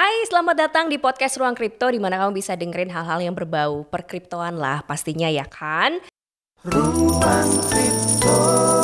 Hai, selamat datang di podcast Ruang Kripto di mana kamu bisa dengerin hal-hal yang berbau perkriptoan lah pastinya ya kan? Ruang Kripto.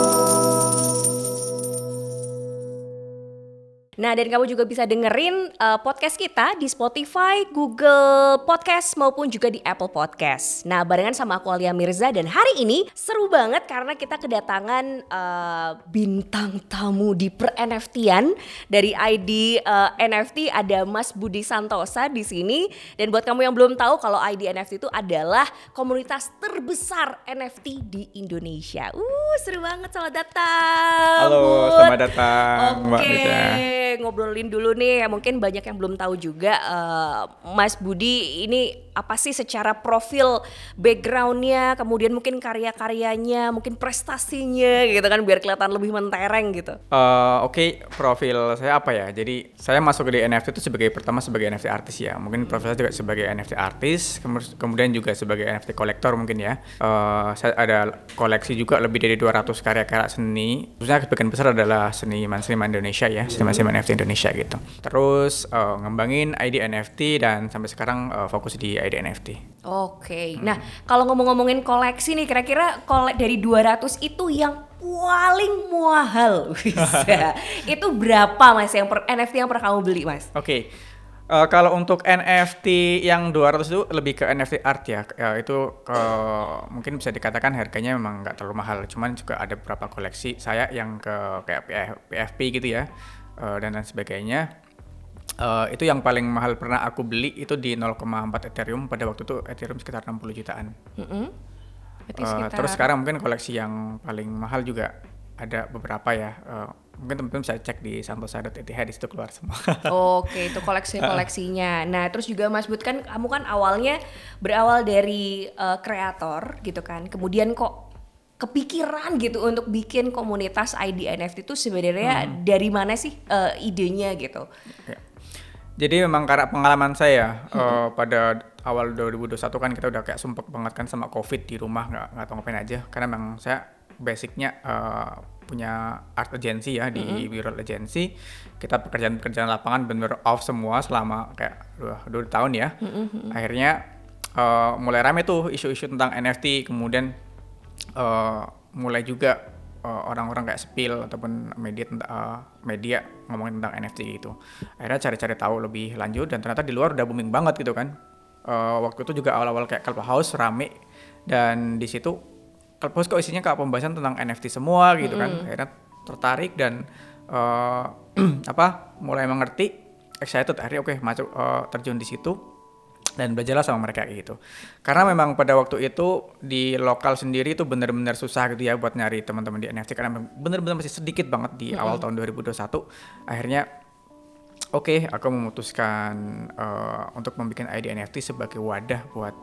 Nah, dan kamu juga bisa dengerin uh, podcast kita di Spotify, Google Podcast maupun juga di Apple Podcast. Nah, barengan sama aku Alia Mirza dan hari ini seru banget karena kita kedatangan uh, bintang tamu di per NFT-an dari ID uh, eh, NFT ada Mas Budi Santosa di sini dan buat kamu yang belum tahu kalau ID NFT itu adalah komunitas terbesar NFT di Indonesia. Uh, seru banget selamat datang. Halo, selamat datang Oke. Okay ngobrolin dulu nih, mungkin banyak yang belum tahu juga uh, Mas Budi ini apa sih secara profil backgroundnya, kemudian mungkin karya-karyanya, mungkin prestasinya gitu kan biar kelihatan lebih mentereng gitu. Uh, Oke, okay. profil saya apa ya? Jadi saya masuk di NFT itu sebagai pertama sebagai NFT artis ya. Mungkin profil saya juga sebagai NFT artis, kemudian juga sebagai NFT kolektor mungkin ya. Uh, saya ada koleksi juga lebih dari 200 karya-karya seni. Khususnya sebagian besar adalah seniman-seniman Indonesia ya, seniman-seniman NFT Indonesia gitu. Terus uh, ngembangin ID NFT dan sampai sekarang uh, fokus di ID NFT. Oke. Okay. Hmm. Nah, kalau ngomong-ngomongin koleksi nih, kira-kira kolek dari 200 itu yang paling mahal bisa. itu berapa Mas yang per, NFT yang pernah kamu beli, Mas? Oke. Okay. Uh, eh, kalau untuk NFT yang 200 itu lebih ke NFT art ya, ya itu uh, mungkin bisa dikatakan harganya memang nggak terlalu mahal. Cuman juga ada beberapa koleksi saya yang ke kayak PFP gitu ya uh, dan lain sebagainya Uh, itu yang paling mahal pernah aku beli itu di 0,4 Ethereum pada waktu itu Ethereum sekitar 60 jutaan. Mm -hmm. uh, Terus sekarang mungkin koleksi yang paling mahal juga ada beberapa ya. Uh, mungkin teman-teman bisa cek di santosa.eth di situ keluar semua. Oke, itu koleksi-koleksinya. Nah, terus juga Mas Bud kan kamu kan awalnya berawal dari uh, kreator gitu kan. Kemudian kok kepikiran gitu untuk bikin komunitas ID NFT itu sebenarnya hmm. dari mana sih uh, idenya gitu? Ya. Jadi memang karena pengalaman saya hmm. uh, pada awal 2021 kan kita udah kayak sumpek banget kan sama COVID di rumah nggak nggak tahu ngapain aja karena memang saya basicnya uh, punya art agency ya di mm-hmm. biro agency kita pekerjaan-pekerjaan lapangan bener off semua selama kayak dua, dua tahun ya mm-hmm. akhirnya uh, mulai rame tuh isu-isu tentang NFT kemudian uh, mulai juga uh, orang-orang kayak spill ataupun media uh, media ngomongin tentang NFT gitu. Akhirnya cari-cari tahu lebih lanjut dan ternyata di luar udah booming banget gitu kan. Uh, waktu itu juga awal-awal kayak Clubhouse rame dan di situ Clubhouse kok isinya kayak pembahasan tentang NFT semua gitu kan. Mm. Akhirnya tertarik dan uh, apa mulai mengerti excited akhirnya oke okay, masuk uh, terjun di situ dan belajarlah sama mereka gitu. Karena memang pada waktu itu di lokal sendiri itu benar-benar susah gitu ya buat nyari teman-teman di NFT karena benar-benar masih sedikit banget di mm -hmm. awal tahun 2021. Akhirnya oke, okay, aku memutuskan uh, untuk membuat ID NFT sebagai wadah buat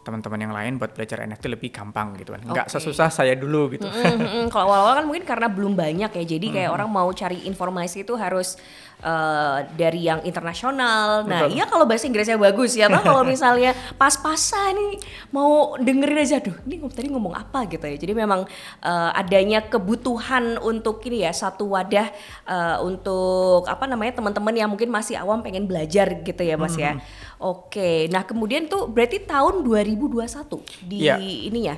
teman-teman yang lain buat belajar NFT lebih gampang gitu kan. Nggak okay. sesusah saya dulu gitu. Mm -hmm. Kalau awal-awal kan mungkin karena belum banyak ya. Jadi kayak mm -hmm. orang mau cari informasi itu harus uh, dari yang internasional. Nah, Betul. iya kalau bahasa Inggrisnya bagus ya. Nah, kalau misalnya pas-pasan nih mau dengerin aja duh, ini tadi ngomong apa gitu ya. Jadi memang uh, adanya kebutuhan untuk ini ya satu wadah uh, untuk apa namanya teman-teman yang mungkin masih awam pengen belajar gitu ya, Mas mm -hmm. ya. Oke. Nah, kemudian tuh berarti tahun 2000 2021 di ya. ininya?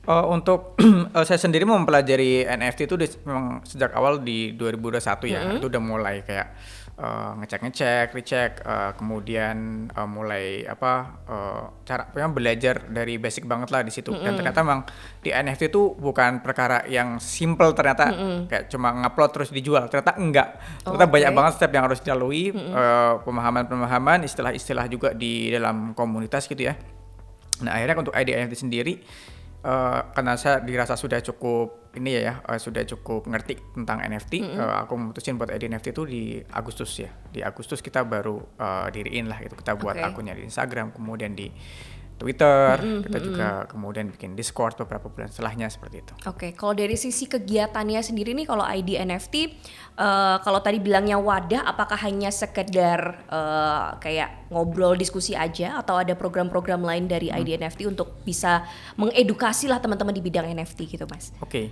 Uh, untuk uh, saya sendiri mempelajari NFT itu memang sejak awal di 2021 ya. Mm -hmm. Itu udah mulai kayak uh, ngecek-ngecek, recheck, uh, kemudian uh, mulai apa uh, cara memang belajar dari basic banget lah di situ. Mm -hmm. Dan ternyata memang di NFT itu bukan perkara yang simple ternyata mm -hmm. kayak cuma ngupload terus dijual. Ternyata enggak. Ternyata okay. banyak banget step yang harus dilalui, mm -hmm. pemahaman-pemahaman, istilah-istilah juga di dalam komunitas gitu ya Nah akhirnya untuk ID NFT sendiri uh, karena saya dirasa sudah cukup ini ya uh, sudah cukup ngerti tentang NFT, mm -hmm. uh, aku memutusin buat ID NFT itu di Agustus ya. Di Agustus kita baru uh, diriin lah itu kita buat okay. akunnya di Instagram, kemudian di Twitter, mm -hmm, kita juga kemudian bikin Discord beberapa bulan setelahnya seperti itu. Oke, okay. kalau dari sisi kegiatannya sendiri nih, kalau ID NFT, uh, kalau tadi bilangnya wadah, apakah hanya sekedar uh, kayak ngobrol diskusi aja, atau ada program-program lain dari ID hmm. NFT untuk bisa mengedukasi lah teman-teman di bidang NFT gitu, mas? Oke, okay.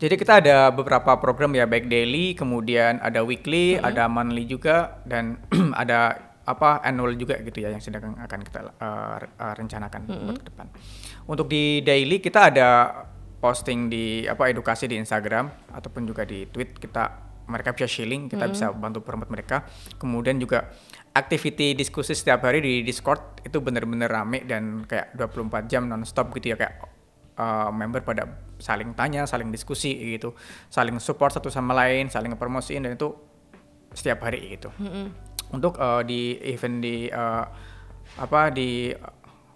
jadi kita ada beberapa program ya, baik daily, kemudian ada weekly, hmm. ada monthly juga, dan ada apa annual juga gitu ya yang sedang akan kita uh, rencanakan mm -hmm. buat ke depan. Untuk di daily kita ada posting di apa edukasi di Instagram ataupun juga di tweet kita mereka bisa shilling kita mm -hmm. bisa bantu promote mereka. Kemudian juga activity diskusi setiap hari di Discord itu bener-bener rame dan kayak 24 jam nonstop gitu ya kayak uh, member pada saling tanya, saling diskusi gitu, saling support satu sama lain, saling promosiin dan itu setiap hari gitu. Mm -hmm. Untuk uh, di event di uh, apa di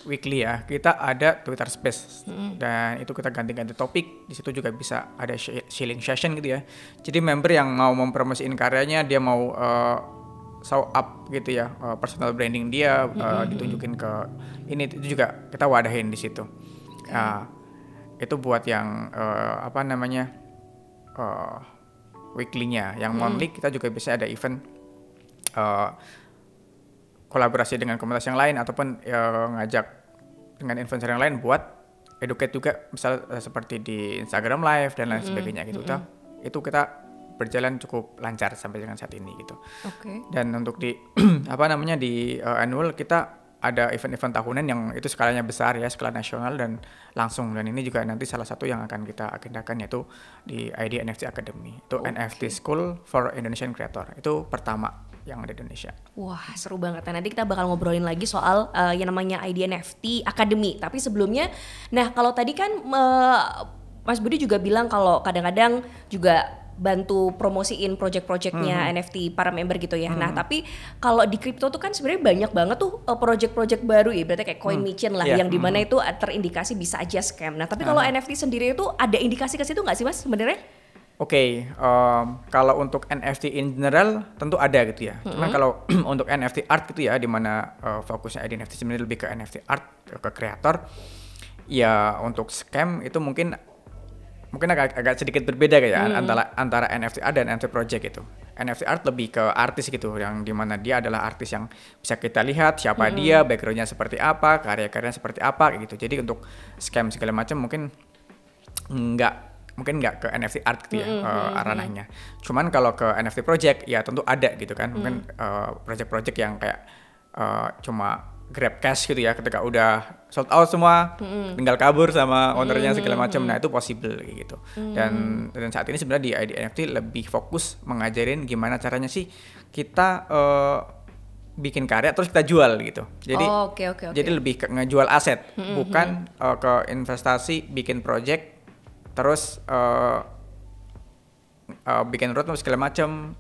weekly ya kita ada Twitter Space mm -hmm. dan itu kita ganti-ganti topik di situ juga bisa ada shilling session gitu ya jadi member yang mau mempromosiin karyanya dia mau uh, show up gitu ya uh, personal branding dia uh, mm -hmm. ditunjukin ke ini itu juga kita wadahin di situ okay. uh, itu buat yang uh, apa namanya uh, weekly-nya. Yang hmm. monthly kita juga bisa ada event uh, kolaborasi dengan komunitas yang lain ataupun uh, ngajak dengan influencer yang lain buat educate juga misal uh, seperti di Instagram live dan lain hmm. sebagainya gitu. Hmm. Itu kita berjalan cukup lancar sampai dengan saat ini gitu. Oke. Okay. Dan untuk di apa namanya di uh, annual kita ada event-event tahunan yang itu skalanya besar ya skala nasional dan langsung dan ini juga nanti salah satu yang akan kita agendakan yaitu di ID NFT Academy itu okay. NFT School for Indonesian Creator itu pertama yang ada di Indonesia. Wah seru banget. Nah, nanti kita bakal ngobrolin lagi soal uh, yang namanya ID NFT Academy. Tapi sebelumnya, nah kalau tadi kan uh, Mas Budi juga bilang kalau kadang-kadang juga bantu promosiin project-projectnya hmm. NFT para member gitu ya. Nah, hmm. Nah, tapi kalau di crypto tuh kan sebenarnya banyak banget tuh uh, project-project baru ya, berarti kayak coin hmm. lah yeah. yang di mana hmm. itu terindikasi bisa aja scam. Nah, tapi kalau uh. NFT sendiri itu ada indikasi ke situ nggak sih mas sebenarnya? Oke, okay, um, kalau untuk NFT in general tentu ada gitu ya. Mm -hmm. Cuman kalau untuk NFT art gitu ya, di mana uh, fokusnya di NFT sebenarnya lebih ke NFT art ke kreator, ya untuk scam itu mungkin mungkin agak, agak sedikit berbeda kayak hmm. antara antara NFT art dan NFT project itu. NFT art lebih ke artis gitu yang di mana dia adalah artis yang bisa kita lihat siapa hmm. dia, backgroundnya seperti apa, karya-karyanya seperti apa gitu. Jadi untuk scam segala macam mungkin nggak mungkin nggak ke NFT art gitu ya mm -hmm. uh, ranahnya. Cuman kalau ke NFT project ya tentu ada gitu kan. Mungkin uh, project-project yang kayak uh, cuma grab cash gitu ya ketika udah sold out semua mm. tinggal kabur sama ownernya mm. segala macam nah itu possible gitu mm. dan dan saat ini sebenarnya di ID NFT lebih fokus mengajarin gimana caranya sih kita uh, bikin karya terus kita jual gitu jadi oh, okay, okay, okay. jadi lebih ke ngejual aset mm -hmm. bukan uh, ke investasi bikin project terus uh, uh, bikin roadmap segala macam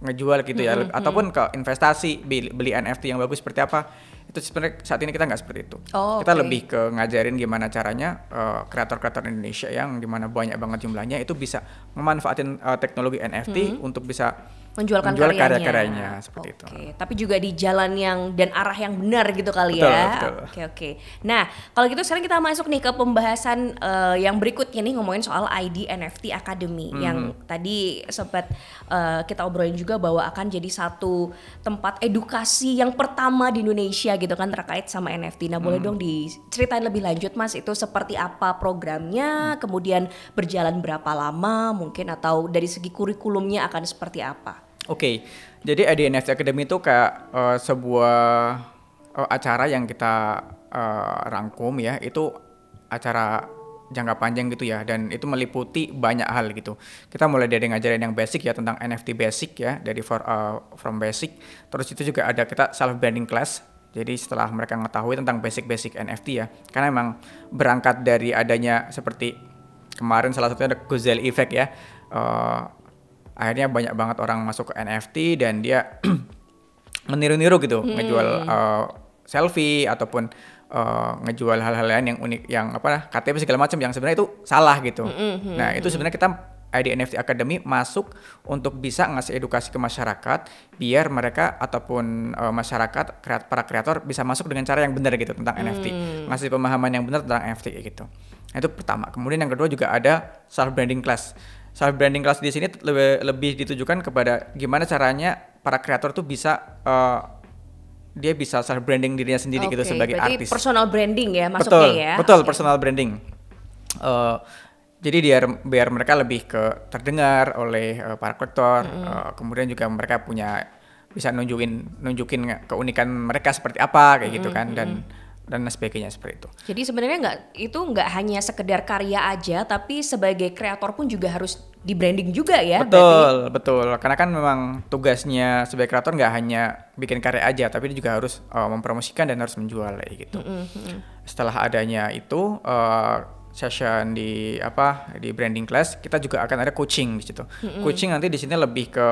ngejual gitu ya mm -hmm. ataupun ke investasi beli, beli NFT yang bagus seperti apa itu sebenarnya saat ini kita nggak seperti itu. Oh, kita lebih ke ngajarin gimana caranya uh, kreator-kreator Indonesia yang di mana banyak banget jumlahnya itu bisa memanfaatin uh, teknologi NFT hmm. untuk bisa menjualkan menjual karya-karyanya seperti itu. Tapi juga di jalan yang dan arah yang benar gitu kali betul, ya. Oke oke. Nah kalau gitu sekarang kita masuk nih ke pembahasan uh, yang berikutnya nih ngomongin soal ID NFT Academy hmm. yang tadi sempat uh, kita obrolin juga bahwa akan jadi satu tempat edukasi yang pertama di Indonesia gitu kan terkait sama NFT. Nah hmm. boleh dong diceritain lebih lanjut mas itu seperti apa programnya, hmm. kemudian berjalan berapa lama mungkin atau dari segi kurikulumnya akan seperti apa? Oke, okay. jadi NFT Academy itu kayak uh, sebuah uh, acara yang kita uh, rangkum ya, itu acara jangka panjang gitu ya, dan itu meliputi banyak hal gitu. Kita mulai dari ngajarin yang basic ya tentang NFT basic ya, dari for, uh, from basic. Terus itu juga ada kita self branding class. Jadi setelah mereka mengetahui tentang basic-basic NFT ya, karena emang berangkat dari adanya seperti kemarin salah satunya ada Gozali Effect ya. Uh, akhirnya banyak banget orang masuk ke NFT dan dia meniru-niru gitu hmm. ngejual uh, selfie ataupun uh, ngejual hal-hal lain yang unik yang apa KTP segala macam yang sebenarnya itu salah gitu. Hmm, hmm, nah, itu hmm. sebenarnya kita ID NFT Academy masuk untuk bisa ngasih edukasi ke masyarakat biar mereka ataupun uh, masyarakat kreat, para kreator bisa masuk dengan cara yang benar gitu tentang hmm. NFT, ngasih pemahaman yang benar tentang NFT gitu. Nah, itu pertama. Kemudian yang kedua juga ada self branding class self branding class di sini lebih lebih ditujukan kepada gimana caranya para kreator tuh bisa uh, dia bisa self branding dirinya sendiri okay, gitu sebagai artis. personal branding ya maksudnya betul, ya. Betul, okay. personal branding. Uh, jadi biar biar mereka lebih ke terdengar oleh uh, para kreator, mm -hmm. uh, kemudian juga mereka punya bisa nunjukin nunjukin keunikan mereka seperti apa kayak gitu kan dan dan sebagainya seperti itu. Jadi sebenarnya nggak itu nggak hanya sekedar karya aja, tapi sebagai kreator pun juga harus di branding juga ya. Betul, berarti. betul. Karena kan memang tugasnya sebagai kreator nggak hanya bikin karya aja, tapi dia juga harus uh, mempromosikan dan harus menjual kayak gitu. Mm -hmm. Setelah adanya itu uh, session di apa di branding class, kita juga akan ada coaching di situ. Mm -hmm. Coaching nanti di sini lebih ke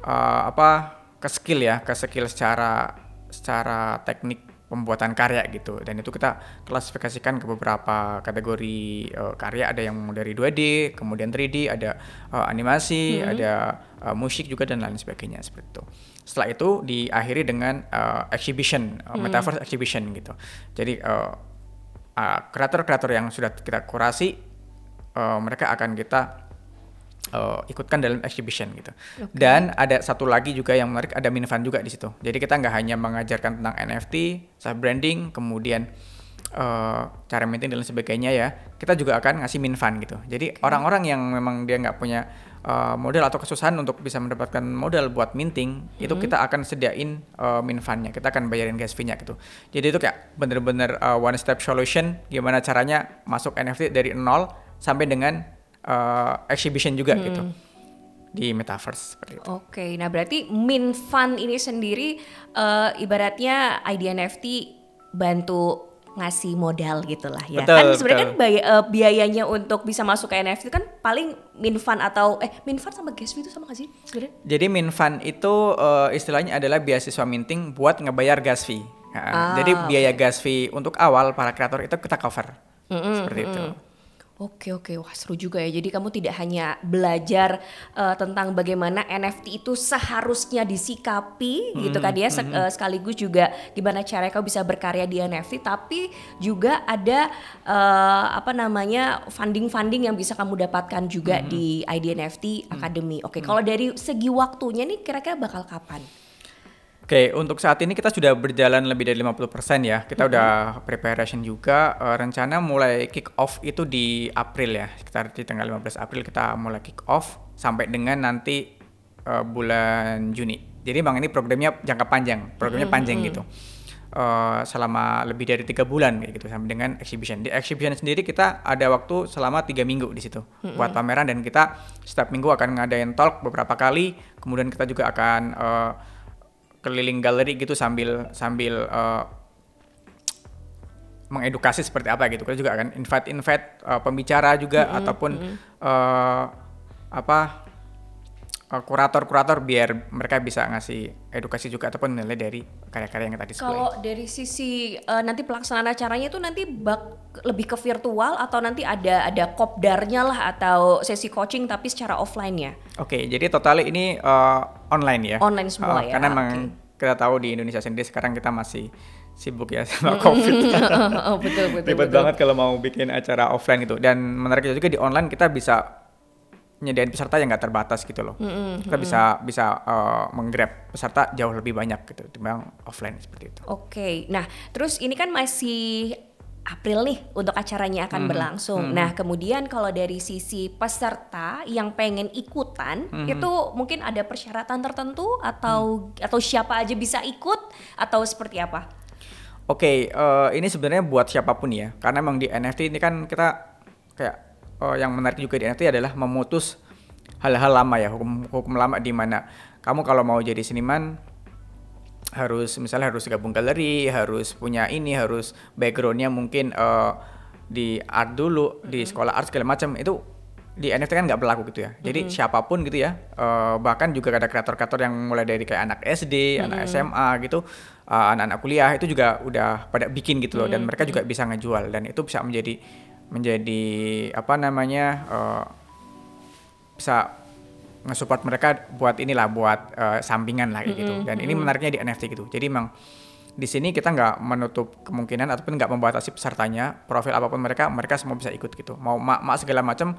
uh, apa ke skill ya, ke skill secara secara teknik pembuatan karya gitu. Dan itu kita klasifikasikan ke beberapa kategori uh, karya. Ada yang dari 2D kemudian 3D ada uh, animasi hmm. ada uh, musik juga dan lain sebagainya seperti itu. Setelah itu diakhiri dengan uh, exhibition uh, metaverse exhibition gitu. Jadi kreator-kreator uh, uh, yang sudah kita kurasi uh, mereka akan kita uh, ikutkan dalam exhibition gitu. Okay. Dan ada satu lagi juga yang menarik ada Minfan juga di situ. Jadi kita nggak hanya mengajarkan tentang NFT, self branding, kemudian uh, cara minting dan lain sebagainya ya. Kita juga akan ngasih Minfan gitu. Jadi orang-orang okay. yang memang dia nggak punya uh, modal atau kesusahan untuk bisa mendapatkan modal buat minting, mm-hmm. itu kita akan sediain uh, Minfannya. Kita akan bayarin gas fee-nya gitu. Jadi itu kayak bener-bener uh, one step solution gimana caranya masuk NFT dari nol sampai dengan uh, exhibition juga hmm. gitu di metaverse seperti itu. Oke, okay, nah berarti Min Fund ini sendiri uh, ibaratnya IDNFT bantu ngasih modal gitulah ya. Betul, kan sebenarnya kan biaya, uh, biayanya untuk bisa masuk ke NFT kan paling Min Fund atau eh Min Fund sama gas fee itu sama gak sih sebenarnya? Jadi Min Fund itu uh, istilahnya adalah beasiswa minting buat ngebayar gas fee. Nah, ah, jadi biaya okay. gas fee untuk awal para kreator itu kita cover. Mm -hmm, seperti mm -hmm. itu. Oke oke wah seru juga ya. Jadi kamu tidak hanya belajar uh, tentang bagaimana NFT itu seharusnya disikapi hmm, gitu kan ya hmm. uh, sekaligus juga gimana cara kau bisa berkarya di NFT tapi juga ada uh, apa namanya funding-funding yang bisa kamu dapatkan juga hmm. di ID NFT Academy. Oke, hmm. kalau dari segi waktunya nih kira-kira bakal kapan? Oke, untuk saat ini kita sudah berjalan lebih dari 50% ya. Kita mm -hmm. udah preparation juga. Uh, rencana mulai kick off itu di April ya. Sekitar di tanggal 15 April kita mulai kick off sampai dengan nanti uh, bulan Juni. Jadi Bang ini programnya jangka panjang, programnya mm -hmm. panjang gitu. Uh, selama lebih dari tiga bulan kayak gitu sampai dengan exhibition. Di exhibition sendiri kita ada waktu selama tiga minggu di situ mm -hmm. buat pameran dan kita setiap minggu akan ngadain talk beberapa kali. Kemudian kita juga akan uh, keliling galeri gitu sambil sambil uh, mengedukasi seperti apa gitu. Kita juga akan invite invite uh, pembicara juga mm -hmm, ataupun mm -hmm. uh, apa kurator-kurator biar mereka bisa ngasih edukasi juga ataupun nilai dari karya-karya yang tadi Kalau dari sisi uh, nanti pelaksanaan acaranya itu nanti bak lebih ke virtual atau nanti ada ada kopdarnya lah atau sesi coaching tapi secara offline ya? Oke, okay, jadi total ini uh, online ya. Online semua uh, ya. Karena memang okay. kita tahu di Indonesia sendiri sekarang kita masih sibuk ya sama COVID. oh, betul betul. Ribet banget kalau mau bikin acara offline gitu. Dan menarik juga di online kita bisa nyediain peserta yang nggak terbatas gitu loh. Mm -hmm. Kita bisa bisa uh, menggrab peserta jauh lebih banyak gitu dibanding offline seperti itu. Oke, okay. nah terus ini kan masih April nih untuk acaranya akan -hmm. berlangsung. -hmm. Nah kemudian kalau dari sisi peserta yang pengen ikutan -hmm. itu mungkin ada persyaratan tertentu atau mm. atau siapa aja bisa ikut atau seperti apa? Oke, okay, uh, eh, ini sebenarnya buat siapa pun ya, karena emang di NFT ini kan kita kayak uh, yang menarik juga di NFT adalah memutus hal-hal lama ya hukum hukum lama di mana kamu kalau mau jadi seniman harus misalnya harus gabung galeri harus punya ini harus backgroundnya mungkin uh, di art dulu di sekolah art segala macam itu di NFT kan nggak berlaku gitu ya. Jadi mm -hmm. siapa pun gitu ya, uh, bahkan juga ada kreator-kreator yang mulai dari kayak anak SD, mm -hmm. anak SMA gitu, uh, anak-anak kuliah itu juga udah pada bikin gitu loh, mm -hmm. dan mereka juga bisa ngejual dan itu bisa menjadi menjadi apa namanya uh, bisa nge-support mereka buat inilah buat uh, sampingan lah gitu. Mm -hmm. Dan ini menariknya di NFT gitu. Jadi memang di sini kita nggak menutup kemungkinan ataupun nggak membatasi pesertanya, profil apa pun mereka, mereka semua bisa ikut gitu. Mau mak-mak segala macam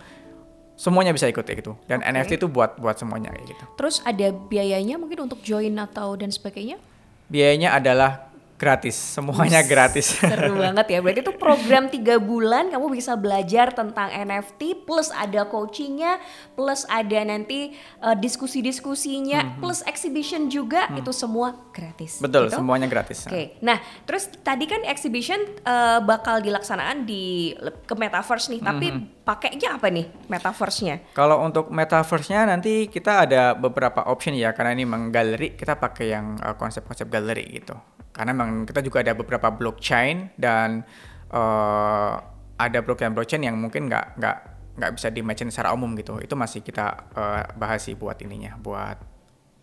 semuanya bisa ikut ya gitu. Dan okay. NFT itu buat buat semuanya kayak gitu. Terus ada biayanya mungkin untuk join atau dan sebagainya? Biayanya adalah Gratis, semuanya gratis. Seru banget ya. Berarti itu program tiga bulan kamu bisa belajar tentang NFT plus ada coachingnya, plus ada nanti uh, diskusi-diskusinya, mm -hmm. plus exhibition juga mm. itu semua gratis. Betul, gitu? semuanya gratis. Oke. Okay. Nah, terus tadi kan exhibition uh, bakal dilaksanaan di ke metaverse nih, tapi mm -hmm. Pakainya apa nih metaverse-nya? Kalau untuk metaverse-nya nanti kita ada beberapa option ya karena ini menggaleri kita pakai yang uh, konsep-konsep galeri gitu karena memang kita juga ada beberapa blockchain dan uh, ada blockchain blockchain yang mungkin nggak nggak nggak bisa di secara umum gitu itu masih kita uh, bahas sih buat ininya buat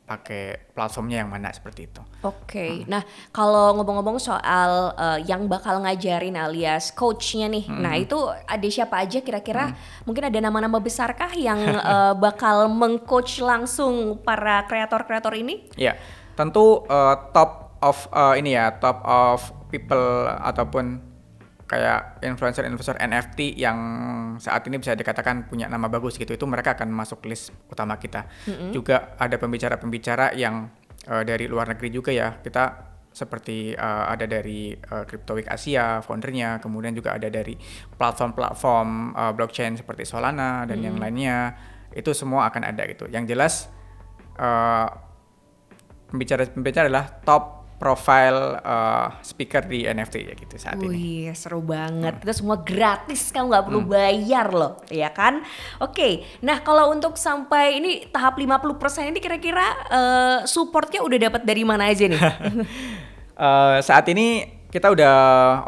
pakai platformnya yang mana seperti itu. Oke, okay. hmm. nah kalau ngomong-ngomong soal uh, yang bakal ngajarin alias coachnya nih, hmm. nah itu ada siapa aja kira-kira? Hmm. Mungkin ada nama-nama besarkah yang uh, bakal mengcoach langsung para kreator-kreator ini? Ya, tentu uh, top of uh, ini ya top of people ataupun kayak influencer-influencer NFT yang saat ini bisa dikatakan punya nama bagus gitu itu mereka akan masuk list utama kita. Mm-hmm. Juga ada pembicara-pembicara yang uh, dari luar negeri juga ya kita seperti uh, ada dari uh, Crypto Week Asia foundernya, kemudian juga ada dari platform-platform uh, blockchain seperti Solana dan mm. yang lainnya itu semua akan ada gitu. Yang jelas uh, pembicara-pembicara adalah top profile uh, speaker di NFT ya gitu saat Wih, ini. Wih seru banget. Hmm. Itu semua gratis, kamu nggak perlu hmm. bayar loh, ya kan? Oke, nah kalau untuk sampai ini tahap 50% ini kira-kira uh, supportnya udah dapat dari mana aja nih? uh, saat ini kita udah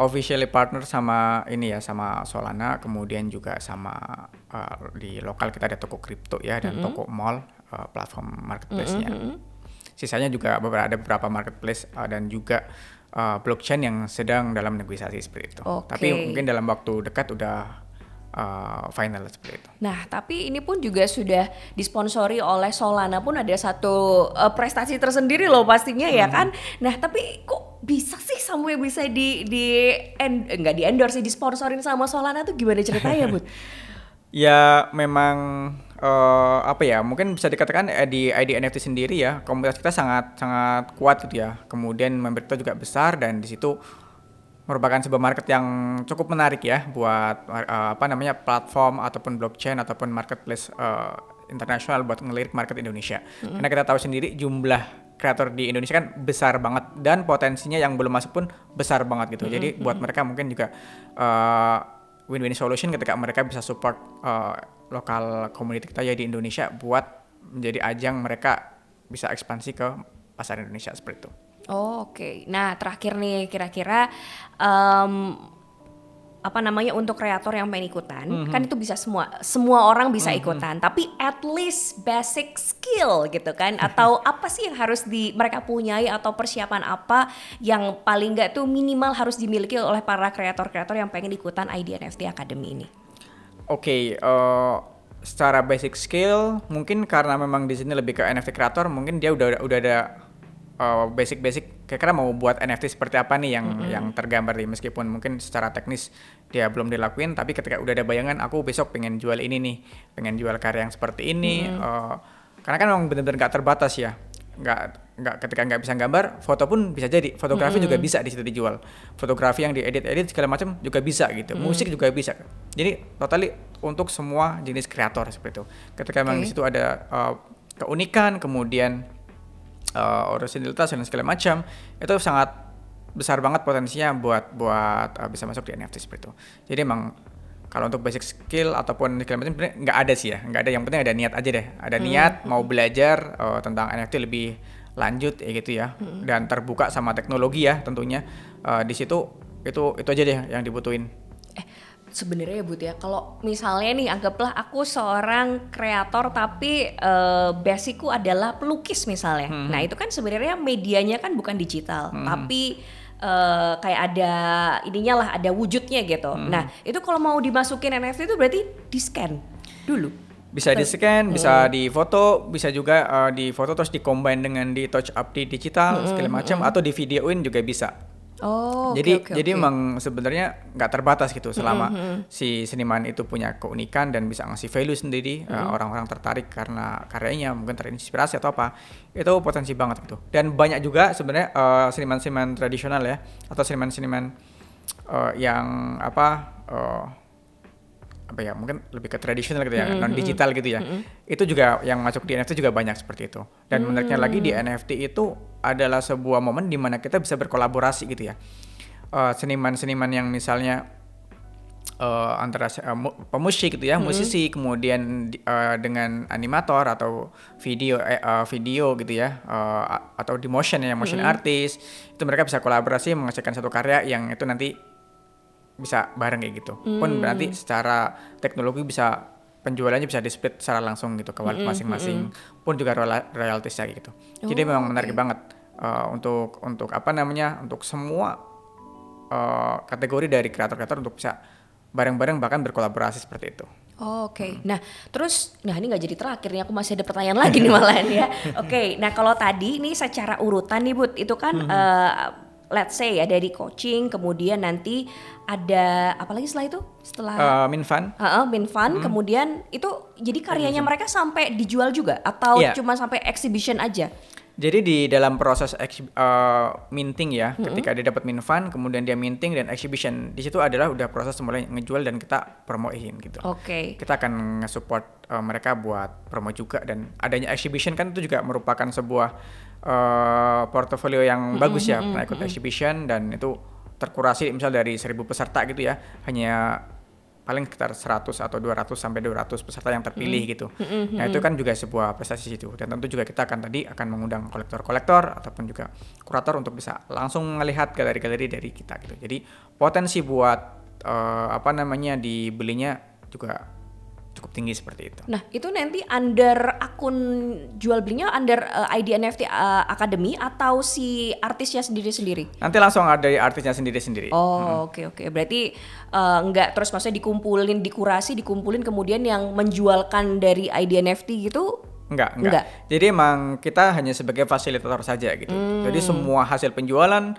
officially partner sama ini ya sama Solana, kemudian juga sama uh, di lokal kita ada toko kripto ya dan mm -hmm. toko mall uh, platform marketplace-nya. Mm -hmm sisanya juga beberapa ada beberapa marketplace uh, dan juga uh, blockchain yang sedang dalam negosiasi seperti itu. Okay. Tapi mungkin dalam waktu dekat udah uh, final seperti itu. Nah, tapi ini pun juga sudah disponsori oleh Solana pun ada satu uh, prestasi tersendiri loh pastinya ya hmm. ya kan. Nah, tapi kok bisa sih Samuel bisa di di end, enggak di endorse disponsorin sama Solana tuh gimana ceritanya, Bud? ya memang uh, apa ya mungkin bisa dikatakan eh, di ID NFT sendiri ya komunitas kita sangat sangat kuat gitu ya kemudian member kita juga besar dan di situ merupakan sebuah market yang cukup menarik ya buat uh, apa namanya platform ataupun blockchain ataupun marketplace uh, internasional buat ngelirik market Indonesia mm-hmm. karena kita tahu sendiri jumlah kreator di Indonesia kan besar banget dan potensinya yang belum masuk pun besar banget gitu mm-hmm. jadi buat mereka mungkin juga uh, win-win solution ketika mereka bisa support uh, lokal community kita ya di Indonesia buat menjadi ajang mereka bisa ekspansi ke pasar Indonesia seperti itu. Oh, Oke, okay. nah terakhir nih kira-kira um, apa namanya untuk kreator yang pengen ikutan mm-hmm. kan itu bisa semua semua orang bisa mm-hmm. ikutan tapi at least basic skill gitu kan atau apa sih yang harus di mereka punyai atau persiapan apa yang paling nggak tuh minimal harus dimiliki oleh para kreator-kreator yang pengen ikutan ID NFT Academy ini Oke, okay, uh, eh, secara basic skill mungkin karena memang di sini lebih ke NFT creator, mungkin dia udah udah ada uh, basic-basic kira-kira mau buat NFT seperti apa nih yang mm-hmm. yang tergambar nih meskipun mungkin secara teknis dia belum dilakuin tapi ketika udah ada bayangan aku besok pengen jual ini nih pengen jual karya yang seperti ini mm-hmm. uh, karena kan memang benar-benar gak terbatas ya nggak nggak ketika nggak bisa gambar foto pun bisa jadi. Fotografi hmm. juga bisa di situ dijual. Fotografi yang diedit edit segala macam juga bisa gitu. Hmm. musik juga bisa. Jadi totally untuk semua jenis kreator seperti itu. Ketika okay. memang di situ ada uh, keunikan kemudian uh, originalitas dan segala macam itu sangat besar banget potensinya buat buat uh, bisa masuk di NFT seperti itu. Jadi emang kalau untuk basic skill ataupun segala macam nggak ada sih ya. Nggak ada. Yang penting ada niat aja deh. Ada hmm. niat mau belajar uh, tentang NFT lebih lanjut ya gitu ya hmm. dan terbuka sama teknologi ya tentunya uh, di situ itu itu aja deh yang dibutuhin eh sebenarnya ya Bud ya kalau misalnya nih anggaplah aku seorang kreator tapi uh, basicku adalah pelukis misalnya hmm. nah itu kan sebenarnya medianya kan bukan digital hmm. tapi uh, kayak ada ininya lah, ada wujudnya gitu. Hmm. Nah, itu kalau mau dimasukin NFT itu berarti di scan dulu. Bisa di scan, hmm. bisa di foto, bisa juga uh, di foto terus di combine dengan di touch up di digital hmm. segala macam hmm. atau di videoin juga bisa. Oh, jadi oke, jadi oke. emang sebenarnya nggak terbatas gitu selama si seniman itu punya keunikan dan bisa ngasih value sendiri uh, orang-orang tertarik karena karyanya mungkin terinspirasi atau apa itu potensi banget gitu dan banyak juga sebenarnya uh, seniman-seniman tradisional ya atau seniman-seniman uh, yang apa uh, apa ya mungkin lebih ke tradisional gitu ya non digital gitu ya. Itu juga yang masuk di NFT juga banyak seperti itu. Dan menariknya lagi di NFT itu adalah sebuah momen di mana kita bisa berkolaborasi gitu ya. Eh, seniman-seniman yang misalnya eh, antara mu- pemusik gitu ya musisi kemudian di- eh, dengan animator atau video eh, eh, video gitu ya a- atau di motion ya motion artist itu mereka bisa kolaborasi menghasilkan satu karya yang itu nanti bisa bareng kayak gitu. Pun berarti secara teknologi bisa penjualannya bisa di split secara langsung gitu ke wallet masing-masing. Pun juga royal- royaltiesnya gitu. Jadi Oh, memang menarik banget uh, untuk untuk apa namanya untuk semua uh, kategori dari kreator-kreator untuk bisa bareng-bareng bahkan berkolaborasi seperti itu. Oh, Oke, nah terus, nah ini nggak jadi terakhir nih, aku masih ada pertanyaan lagi nih malahan ya. Oke, nah kalau tadi ini secara urutan nih Bud, itu kan eh, let's say ya dari coaching, kemudian nanti ada apa lagi setelah itu? Setelah Uh, Minfan Heeh, min fun, kemudian itu jadi karyanya mereka sampai dijual juga atau Iya. cuma sampai exhibition aja? Jadi di dalam proses uh, minting ya, ketika dia dapat min fund, kemudian dia minting dan exhibition, di situ adalah udah proses mulai ngejual dan kita promoin gitu. Oke. Kita akan nge-support uh, mereka buat promo juga dan adanya exhibition kan itu juga merupakan sebuah uh, portofolio yang bagus ya, pernah ikut exhibition dan itu terkurasi misal dari 1000 peserta gitu ya, hanya paling sekitar 100 atau 200 sampai 200 peserta yang terpilih gitu. Nah, itu kan juga sebuah prestasi itu dan tentu juga kita akan tadi akan mengundang kolektor-kolektor ataupun juga kurator untuk bisa langsung melihat galeri-galeri dari kita gitu. Jadi potensi buat eh, apa namanya dibelinya juga cukup tinggi seperti itu. Nah, itu nanti under akun jual belinya under eh, ID NFT eh, Academy atau si artisnya sendiri-sendiri? Nanti langsung ada dari artisnya sendiri-sendiri. Oh, oke oke. Berarti eh, enggak terus maksudnya dikumpulin, dikurasi, dikumpulin kemudian yang menjualkan dari ID NFT gitu? Enggak, enggak, Enggak. Jadi emang kita hanya sebagai fasilitator saja gitu. Jadi semua hasil penjualan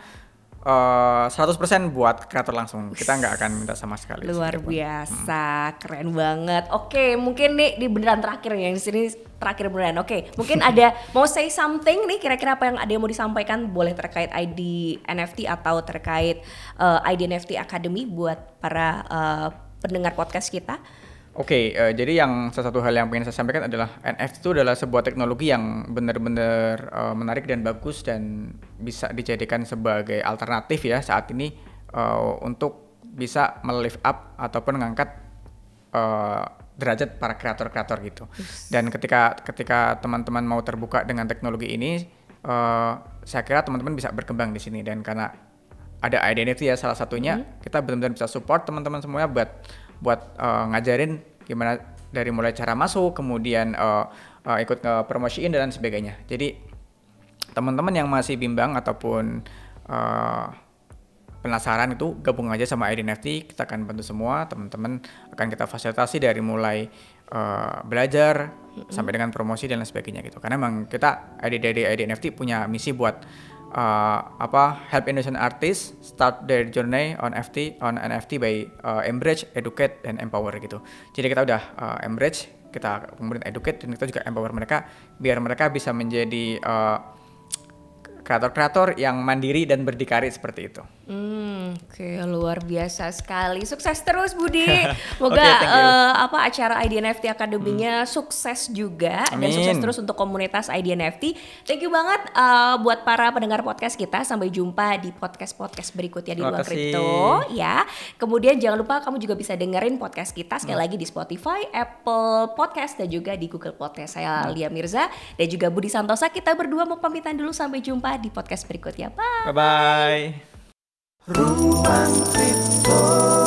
eh, 100% buat kreator langsung. Kita nggak akan minta sama sekali. Luar biasa, keren banget. Oke, mungkin nih di beneran terakhir yang di sini terakhir beneran. Oke, mungkin ada mau say something nih kira-kira apa yang ada yang mau disampaikan boleh terkait ID NFT atau terkait eh, ID NFT Academy buat para eh, pendengar podcast kita. Oke, eh, jadi yang salah satu hal yang pengen saya sampaikan adalah NFT itu adalah sebuah teknologi yang benar-benar eh, menarik dan bagus dan bisa dijadikan sebagai alternatif ya saat ini eh, untuk bisa melift up ataupun mengangkat eh, derajat para kreator-kreator gitu. Dan ketika ketika teman-teman mau terbuka dengan teknologi ini, eh, saya kira teman-teman bisa berkembang di sini dan karena ada identity ya salah satunya kita benar-benar bisa support teman-teman semuanya buat buat eh, ngajarin gimana dari mulai cara masuk kemudian eh, eh, ikut nge promosiin dan sebagainya. Jadi teman-teman yang masih bimbang ataupun eh, penasaran itu gabung aja sama ID NFT kita akan bantu semua. Teman-teman akan kita fasilitasi dari mulai eh, belajar sampai dengan promosi dan lain sebagainya gitu. Karena memang kita ID dari ID NFT punya misi buat eh, apa help Indonesian artists start their journey on NFT on NFT by eh, embrace educate dan empower gitu jadi kita udah eh, embrace kita kemudian educate dan kita juga empower mereka biar mereka bisa menjadi eh, kreator-kreator yang mandiri dan berdikari seperti itu. Hmm, oke luar biasa sekali. Sukses terus Budi. Semoga thank you. eh, apa acara ID NFT Academy-nya sukses juga dan Amin. sukses terus untuk komunitas ID NFT. Thank you banget eh, buat para pendengar podcast kita. Sampai jumpa di podcast-podcast berikutnya di kasih. Kripto ya. Kemudian jangan lupa kamu juga bisa dengerin podcast kita sekali lagi di Spotify, Apple Podcast dan juga di Google Podcast. Saya Lia Mirza dan juga Budi Santosa. Kita berdua mau pamitan dulu sampai jumpa di podcast berikutnya. Bye. Bye bye. Ruang Kripto